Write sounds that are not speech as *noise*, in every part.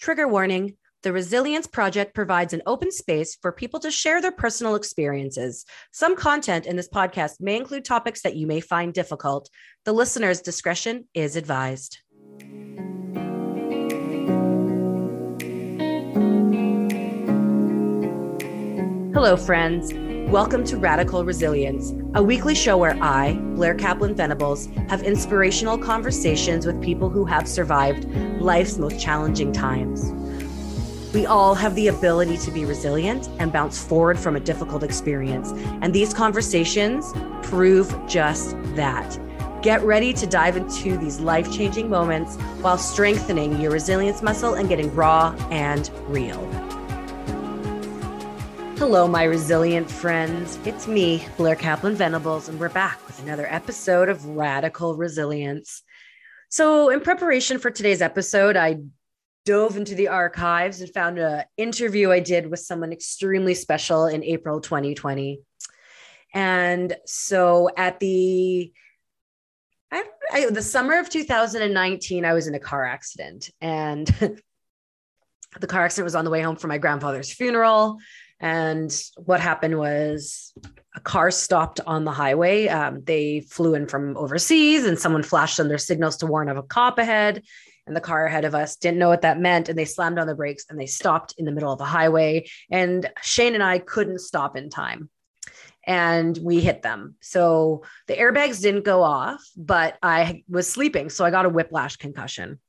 Trigger warning the Resilience Project provides an open space for people to share their personal experiences. Some content in this podcast may include topics that you may find difficult. The listener's discretion is advised. Hello, friends. Welcome to Radical Resilience, a weekly show where I, Blair Kaplan Venables, have inspirational conversations with people who have survived life's most challenging times. We all have the ability to be resilient and bounce forward from a difficult experience. And these conversations prove just that. Get ready to dive into these life changing moments while strengthening your resilience muscle and getting raw and real. Hello, my resilient friends. It's me, Blair Kaplan Venables, and we're back with another episode of Radical Resilience. So, in preparation for today's episode, I dove into the archives and found an interview I did with someone extremely special in April 2020. And so, at the I, I, the summer of 2019, I was in a car accident, and *laughs* the car accident was on the way home from my grandfather's funeral. And what happened was a car stopped on the highway. Um, they flew in from overseas and someone flashed them their signals to warn of a cop ahead. And the car ahead of us didn't know what that meant. And they slammed on the brakes and they stopped in the middle of the highway. And Shane and I couldn't stop in time and we hit them. So the airbags didn't go off, but I was sleeping. So I got a whiplash concussion.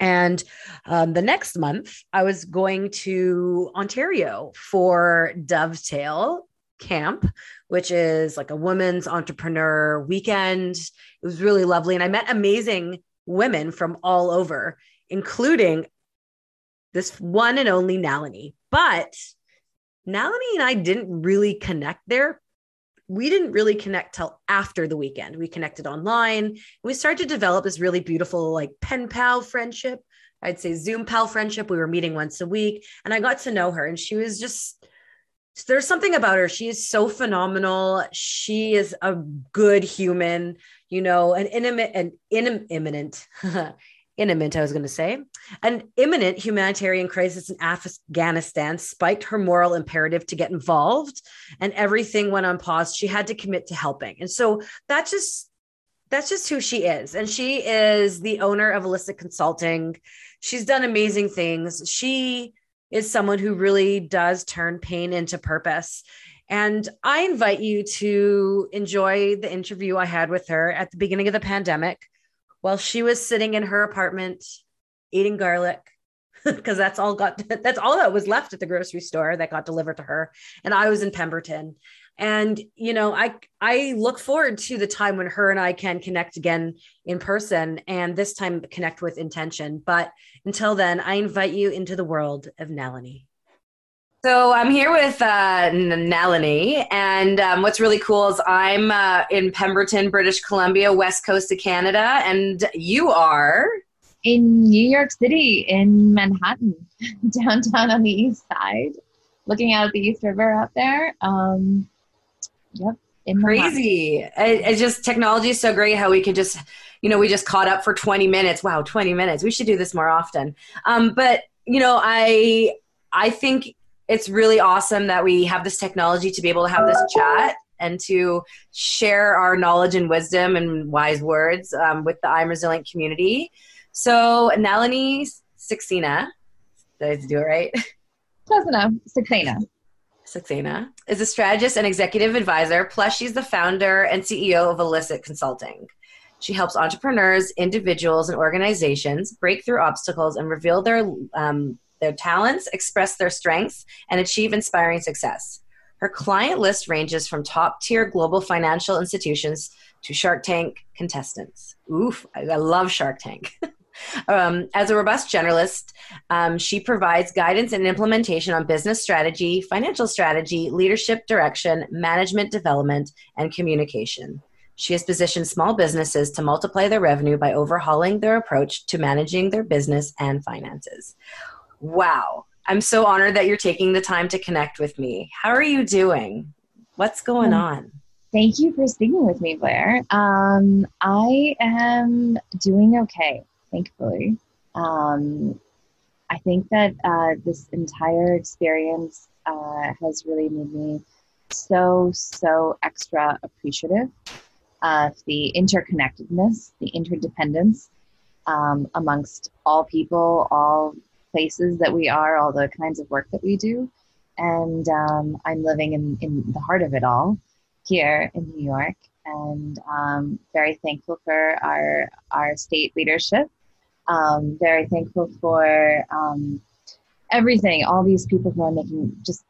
And um, the next month, I was going to Ontario for Dovetail Camp, which is like a women's entrepreneur weekend. It was really lovely. And I met amazing women from all over, including this one and only Nalini. But Nalini and I didn't really connect there we didn't really connect till after the weekend. We connected online. we started to develop this really beautiful, like pen pal friendship. I'd say Zoom pal friendship. We were meeting once a week, and I got to know her, and she was just there's something about her. She is so phenomenal. She is a good human, you know, an intimate, an in, imminent, *laughs* imminent, I was going to say. An imminent humanitarian crisis in Afghanistan spiked her moral imperative to get involved, and everything went on pause. She had to commit to helping. And so that just that's just who she is. And she is the owner of Elicit Consulting. She's done amazing things. She is someone who really does turn pain into purpose. And I invite you to enjoy the interview I had with her at the beginning of the pandemic while she was sitting in her apartment eating garlic *laughs* because that's all got *laughs* that's all that was left at the grocery store that got delivered to her. And i was in pemberton. And you know i i look forward to the time when her and i can connect again in person and this time connect with intention. But until then i invite you into the world of nalini so I'm here with uh, Nalini, and um, what's really cool is I'm uh, in Pemberton, British Columbia, west coast of Canada, and you are in New York City, in Manhattan, *laughs* downtown on the east side, looking out at the East River out there. Um, yep. Crazy. It's just technology is so great how we could just, you know, we just caught up for 20 minutes. Wow, 20 minutes. We should do this more often. Um, but, you know, I, I think it's really awesome that we have this technology to be able to have this chat and to share our knowledge and wisdom and wise words um, with the I'm Resilient community. So, Nalini Saxena, did I do it right? Close enough. Saxena. Saxena is a strategist and executive advisor, plus, she's the founder and CEO of Elicit Consulting. She helps entrepreneurs, individuals, and organizations break through obstacles and reveal their um, their talents, express their strengths, and achieve inspiring success. Her client list ranges from top tier global financial institutions to Shark Tank contestants. Oof, I, love Shark Tank. *laughs* um, as a robust generalist, um, she provides guidance and implementation on business strategy, financial strategy, leadership direction, management development, and communication. She has positioned small businesses to multiply their revenue by overhauling their approach to managing their business and finances wow, I'm so honored that you're taking the time to connect with me. How are you doing? What's going um, on? Thank you for speaking with me, Blair. Um, I am doing okay, thankfully. Um, I think that uh, this entire experience uh, has really made me so, so extra appreciative of the interconnectedness, the interdependence um, amongst all people, all places that we are, all the kinds of work that we do. And um, I'm living in, in the heart of it all here in New York and um, very thankful for our, our state leadership. Um, very thankful for um, everything, all these people who are making just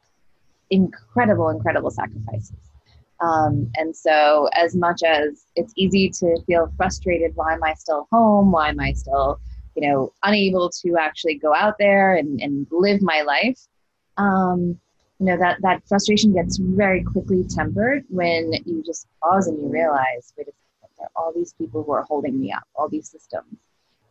incredible, incredible sacrifices. Um, and so, as much as it's easy to feel frustrated, why am I still home? Why am I still, you know, unable to actually go out there and, and live my life? Um, you know that that frustration gets very quickly tempered when you just pause and you realize, wait a second, there are all these people who are holding me up, all these systems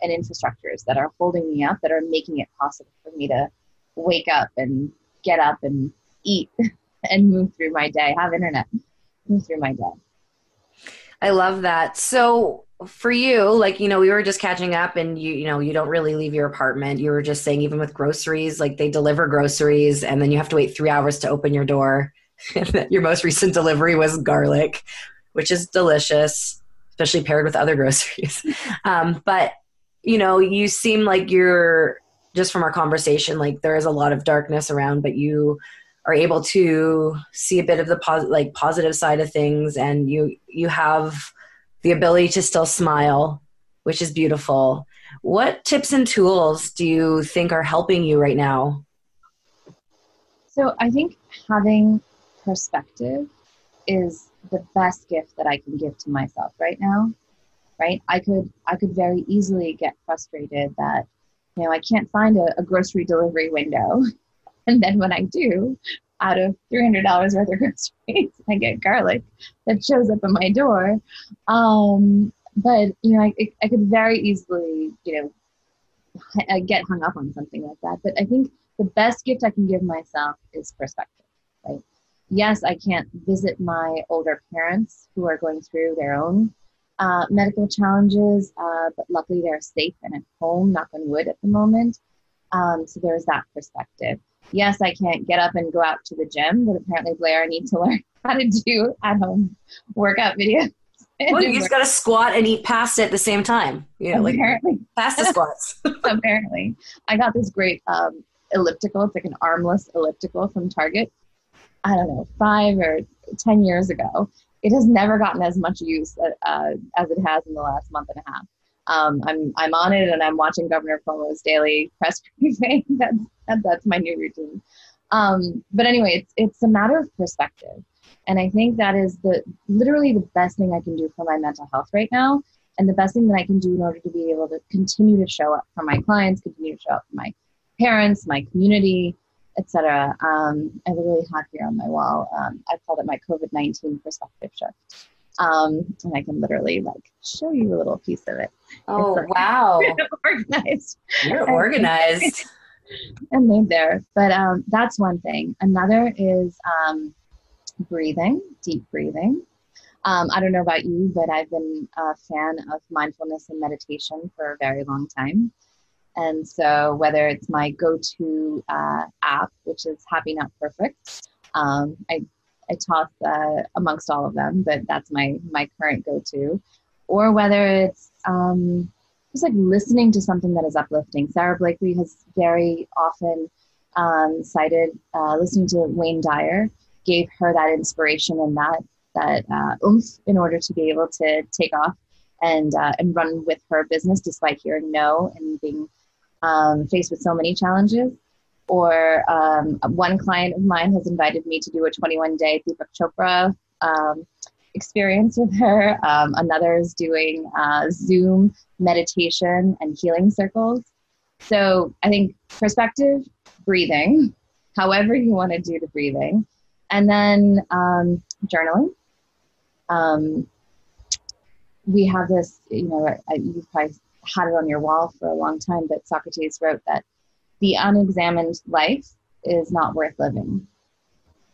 and infrastructures that are holding me up, that are making it possible for me to wake up and get up and eat *laughs* and move through my day, have internet, move through my day. I love that. So for you, like, you know, we were just catching up and you, you know, you don't really leave your apartment. You were just saying, even with groceries, like they deliver groceries and then you have to wait three hours to open your door. *laughs* your most recent delivery was garlic, which is delicious, especially paired with other *laughs* groceries. Um, but, you know, you seem like you're just from our conversation, like there is a lot of darkness around, but you are able to see a bit of the pos- like positive side of things and you you have the ability to still smile which is beautiful. What tips and tools do you think are helping you right now? So i think having perspective is the best gift that i can give to myself right now right? I could i could very easily get frustrated that you know i can't find a, a grocery delivery window. *laughs* And then when I do, out of $300 worth of groceries, *laughs* I get garlic that shows up at my door. Um, but, you know, I, I could very easily, you know, get hung up on something like that. But I think the best gift I can give myself is perspective, right? Yes, I can't visit my older parents who are going through their own uh, medical challenges, uh, but luckily they're safe and at home, knock on wood at the moment. Um, so there's that perspective yes, I can't get up and go out to the gym, but apparently Blair, I need to *laughs* learn how to do at home workout videos. Well, you just got to squat and eat pasta at the same time. Yeah, like apparently pasta *laughs* squats. *laughs* apparently, I got this great um, elliptical. It's like an armless elliptical from Target. I don't know, five or ten years ago. It has never gotten as much use uh, as it has in the last month and a half. Um, I'm I'm on it and I'm watching Governor Cuomo's daily press *laughs* briefing. that's that, that's my new routine. Um, but anyway, it's it's a matter of perspective, and I think that is the literally the best thing I can do for my mental health right now, and the best thing that I can do in order to be able to continue to show up for my clients, continue to show up for my parents, my community, etc. Um, I have here on my wall. Um, I've called it my COVID nineteen perspective shift. Um, and I can literally like show you a little piece of it. Oh like, wow! *laughs* organized. You're organized. *laughs* and made there. But um, that's one thing. Another is um, breathing, deep breathing. Um, I don't know about you, but I've been a fan of mindfulness and meditation for a very long time. And so, whether it's my go to uh, app, which is Happy Not Perfect, um, I I toss uh, amongst all of them, but that's my my current go-to. Or whether it's um, just like listening to something that is uplifting. Sara Blakely has very often um, cited uh, listening to Wayne Dyer gave her that inspiration and that that uh, oomph in order to be able to take off and uh, and run with her business despite hearing no and being um, faced with so many challenges or um, one client of mine has invited me to do a 21 day Deepak Chopra um, experience with her. Um, another is doing uh, Zoom meditation and healing circles. So I think perspective, breathing, however you want to do the breathing, and then um, journaling. Um, we have this, you know, you've probably had it on your wall for a long time, but Socrates wrote that the unexamined life is not worth living.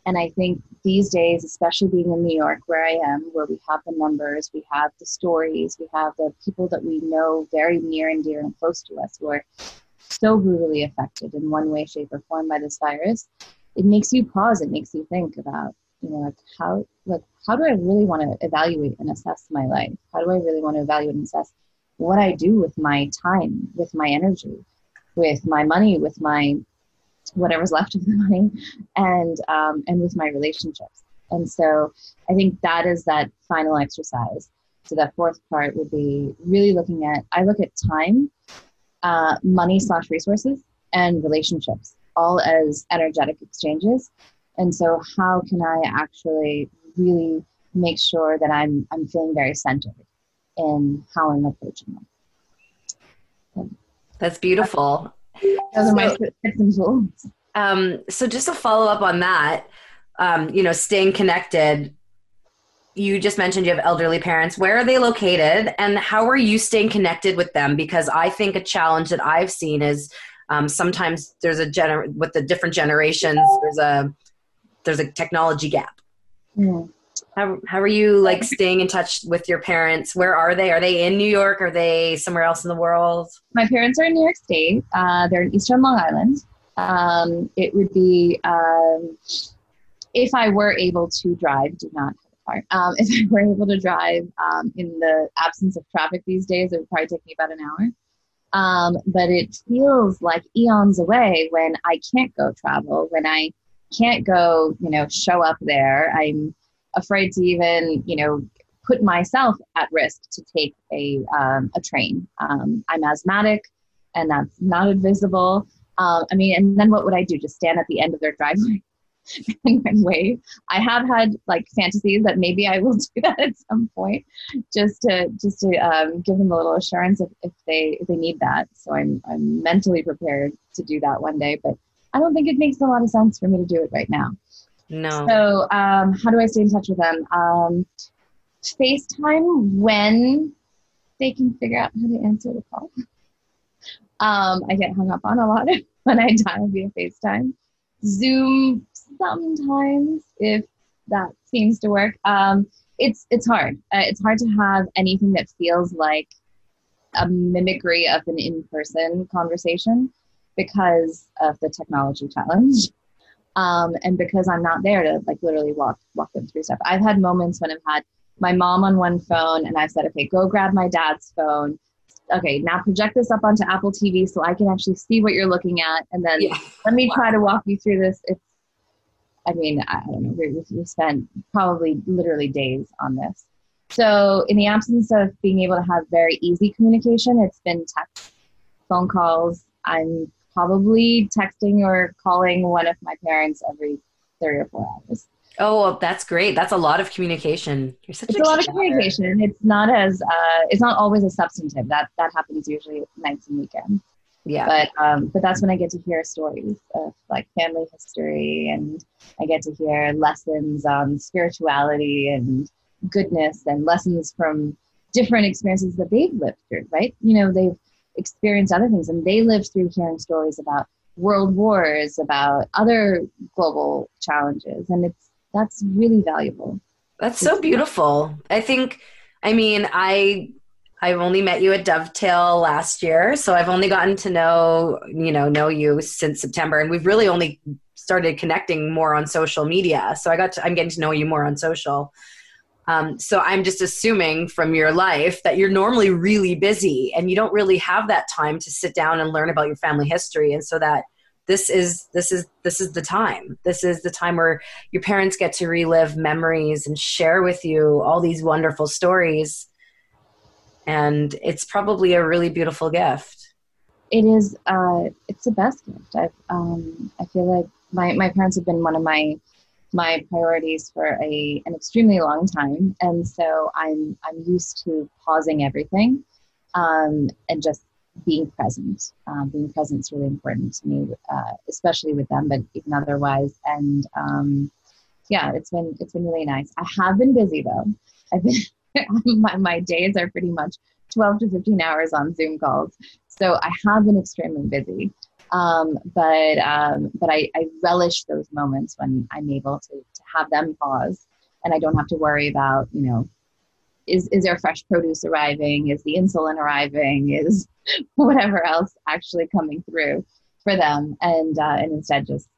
And I think these days, especially being in New York, where I am, where we have the numbers, we have the stories, we have the people that we know very near and dear and close to us who are so brutally affected in one way, shape, or form by this virus, it makes you pause. It makes you think about, you know, like how, like how do I really want to evaluate and assess my life? How do I really want to evaluate and assess what I do with my time, with my energy, with my money, with my whatever's left of the *laughs* money, and um, and with my relationships. And so I think that is that final exercise. So that fourth part would be really looking at. I look at time, uh, money slash resources, and relationships all as energetic exchanges. And so how can I actually really make sure that I'm I'm feeling very centered in how I'm approaching them. That's beautiful. Those are my tools. Um, so just to follow up on that, um, you know, staying connected. You just mentioned you have elderly parents. Where are they located, and how are you staying connected with them? Because I think a challenge that I've seen is um, sometimes there's a gener with the different generations. There's a there's a technology gap. Mm. How, how are you like staying in touch with your parents? Where are they? Are they in New York? Are they somewhere else in the world? My parents are in New York State. Uh, they're in Eastern Long Island. Um, it would be um, if I were able to drive. Do not have a car. Um, *laughs* if I were able to drive um, in the absence of traffic these days, it would probably take me about an hour. Um, but it feels like eons away when I can't go travel, when I can't go, you know, show up there. I'm afraid to even, you know, put myself at risk to take a, um, a train. Um, I'm asthmatic and that's not advisable. Um, I mean, and then what would I do? Just stand at the end of their driveway *laughs* and, wait? I have had like fantasies that maybe I will *laughs* do that at some point, just to just to um, give them a little assurance if, if they if they need that. So I'm I'm mentally prepared to do that one day, but I don't think it makes a lot of sense for me to do it right now. No. So, um, how do I stay in touch with them? Um, FaceTime when they can figure out how to answer the call. Um, I get hung up on a lot *laughs* when I dial via FaceTime. Zoom sometimes if that seems to work. Um, it's it's hard. Uh, it's hard to have anything that feels like a mimicry of an in-person conversation because of the technology challenge um, and because I'm not there to like literally walk walk them through stuff. I've had moments when I've had my mom on one phone, and I've said, okay, go grab my dad's phone. Okay, now project this up onto Apple TV so I can actually see what you're looking at, and then yeah. let me wow. try to walk you through this. It's, I mean, I don't know. We, we spent probably literally days on this. So, in the absence of being able to have very easy communication, it's been text, phone calls. I'm probably texting or calling one of my parents every three or four hours. Oh, well, that's great. That's a lot of communication. You're such it's a, a lot of communication. It's not as uh, it's not always a substantive. That that happens usually nights and weekends. Yeah. But um, but that's when I get to hear stories of like family history, and I get to hear lessons on spirituality and goodness, and lessons from different experiences that they've lived through. Right? You know, they've experienced other things. And they lived through hearing stories about world wars about other global challenges. And it's that's really valuable. That's so beautiful. I think i mean i i've only met you at dovetail last year. So i've only gotten to know you know know you since september. And we've really only started connecting more on social media. So i got to i'm getting to know you more on social um, so I'm just assuming from your life that you're normally really busy and you don't really have that time to sit down and learn about your family history. And so that this is this is this is the time. This is the time where your parents get to relive memories and share with you all these wonderful stories. And it's probably a really beautiful gift. It is. Uh, it's the best gift. i um, I feel like my my parents have been one of my my priorities for a an extremely long time, and so I'm I'm used to pausing everything um, and just being present. Um, being present is really important to me, uh, especially with them, but even otherwise. And um, yeah, it's been it's been really nice. I have been busy though. I've been *laughs* my, my days are pretty much 12 to 15 hours on Zoom calls. So I have been extremely busy. Um, but um, but I, I relish those moments when I'm able to, to have them pause and I don't have to worry about, you know, is is there fresh produce arriving? Is the insulin arriving? Is *laughs* whatever else actually coming through for them? And uh, and instead just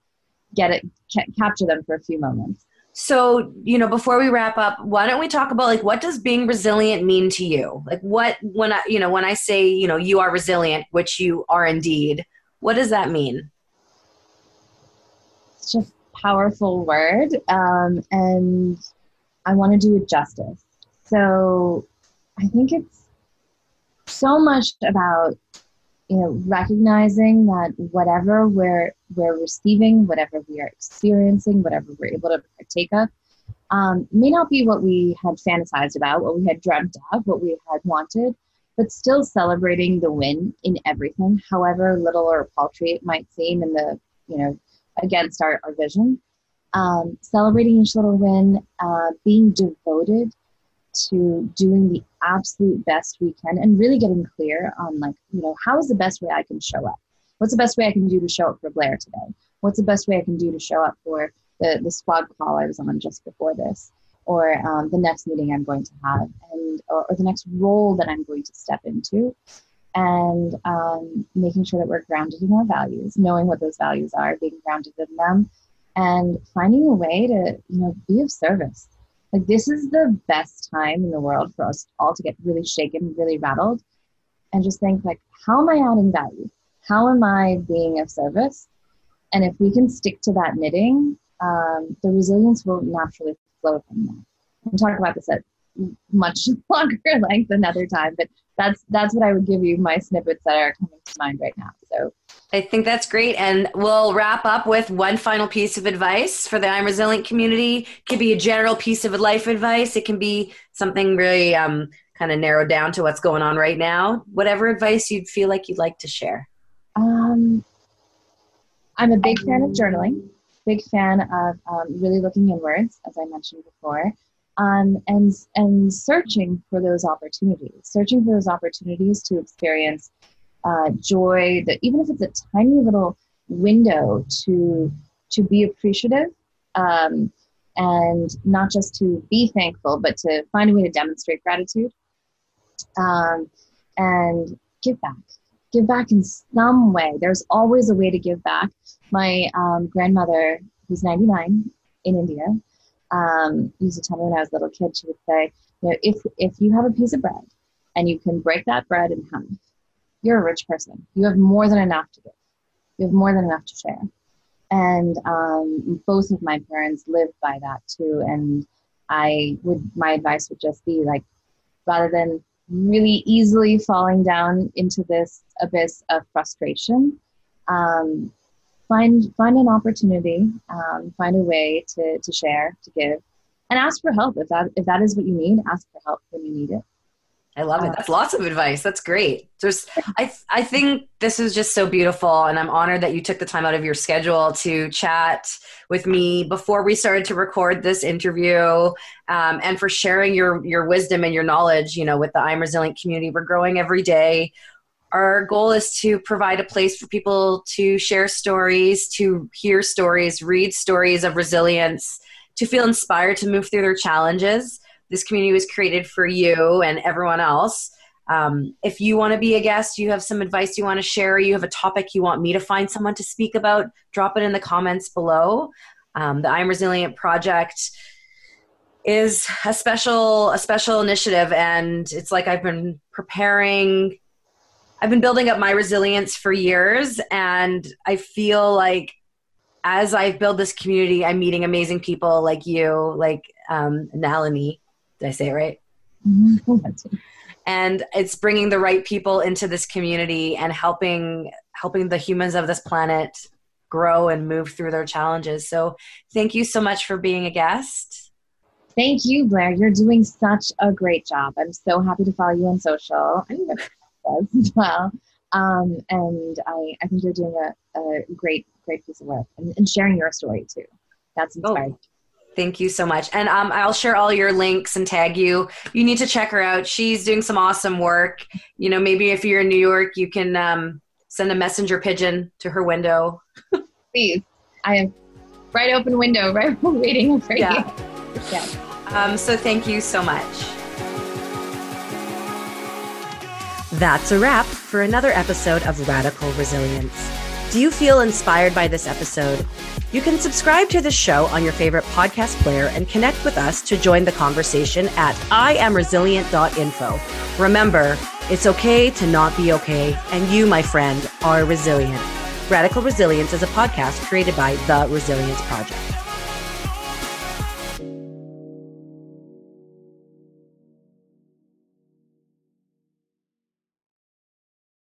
get it ca- capture them for a few moments. So, you know, before we wrap up, why don't we talk about like what does being resilient mean to you? Like what when I, you know, when I say, you know, you are resilient, which you are indeed, what does that mean? It's just powerful word. Um, and I want to do it justice. So I think it's so much about you know recognizing that whatever we're we're receiving whatever we are experiencing whatever we're able to partake of um, may not be what we had fantasized about what we had dreamt of what we had wanted but still celebrating the win in everything however little or paltry it might seem in the you know against our, our vision. Um, celebrating each little win uh, being devoted to doing the absolute best we can and really getting clear on like you know how is the best way i can show up? What's the best way i can do to show up for blair today? What's the best way i can do to show up for the, the squad call i was on just before this or um, the next meeting i'm going to have and or, or, the next role that i'm going to step into and um, making sure that we're grounded in our values knowing what those values are being grounded in them and finding a way to you know be of service like this is the best time in the world for us all to get really shaken, really rattled, and just think like, how am I adding value? How am I being of service? And if we can stick to that knitting, um, the resilience will naturally flow from that. About this at much *laughs* longer length another time, but that's that's what I would give you my snippets that are coming to mind right now. So I think that's great. And we'll wrap up with one final piece of advice for the I'm Resilient community. It could be a general piece of life advice. It can be something really um, kind of narrowed down to what's going on right now. Whatever advice you'd feel like you'd like to share. Um, I'm a big fan of journaling, big fan of um, really looking inwards, as I mentioned before um, and and searching for those opportunities, searching for those opportunities to experience uh, joy. That even if it's a tiny little window to to be appreciative, um, and not just to be thankful, but to find a way to demonstrate gratitude, um, and give back. Give back in some way. There's always a way to give back. My um, grandmother, who's 99 in India, um, used to tell me when I was a little kid, she would say, you know, if if you have a piece of bread and you can break that bread in half, you're a rich person. You have more than enough to give. You have more than enough to share. And um, both of my parents lived by that too. And I would, my advice would just be like, rather than really easily falling down into this abyss of frustration, um, find find an opportunity, um, find a way to to share, to give, and ask for help if that if that is what you need. Ask for help when you need it. I love it. That's lots of advice. That's great. Just I I think this is just so beautiful and I'm honored that you took the time out of your schedule to chat with me before we started to record this interview um, and for sharing your your wisdom and your knowledge, you know, with the I'm Resilient community. We're growing every day our goal is to provide a place for people to share stories, to hear stories, read stories of resilience, to feel inspired to move through their challenges. This community was created for you and everyone else. Um, if you want to be a guest, you have some advice you want to share, you have a topic you want me to find someone to speak about, drop it in the comments below. Um, the I'm Resilient project is a special a special initiative and it's like I've been preparing I've been building up my resilience for years, and I feel like as I've built this community, I'm meeting amazing people like you, like um, Nalini. Did I say it right? Mm-hmm. and it's bringing the right people into this community and helping helping the humans of this planet grow and move through their challenges. So, thank you so much for being a guest. Thank you, Blair. You're doing such a great job. I'm so happy to follow you on social *laughs* does as well. Um, and I, I think you're doing a, a great, great piece of work and, and sharing your story too. That's oh, inspiring. Oh. Thank you so much. And um, I'll share all your links and tag you. You need to check her out. She's doing some awesome work. You know, maybe if you're in New York, you can um, send a messenger pigeon to her window. *laughs* Please. I have right open window, *laughs* right waiting for yeah. you. *laughs* Yeah. Um, so thank you so much. That's a wrap for another episode of Radical Resilience. Do you feel inspired by this episode? You can subscribe to the show on your favorite podcast player and connect with us to join the conversation at iamresilient.info. Remember, it's okay to not be okay, and you, my friend, are resilient. Radical Resilience is a podcast created by The Resilience Project.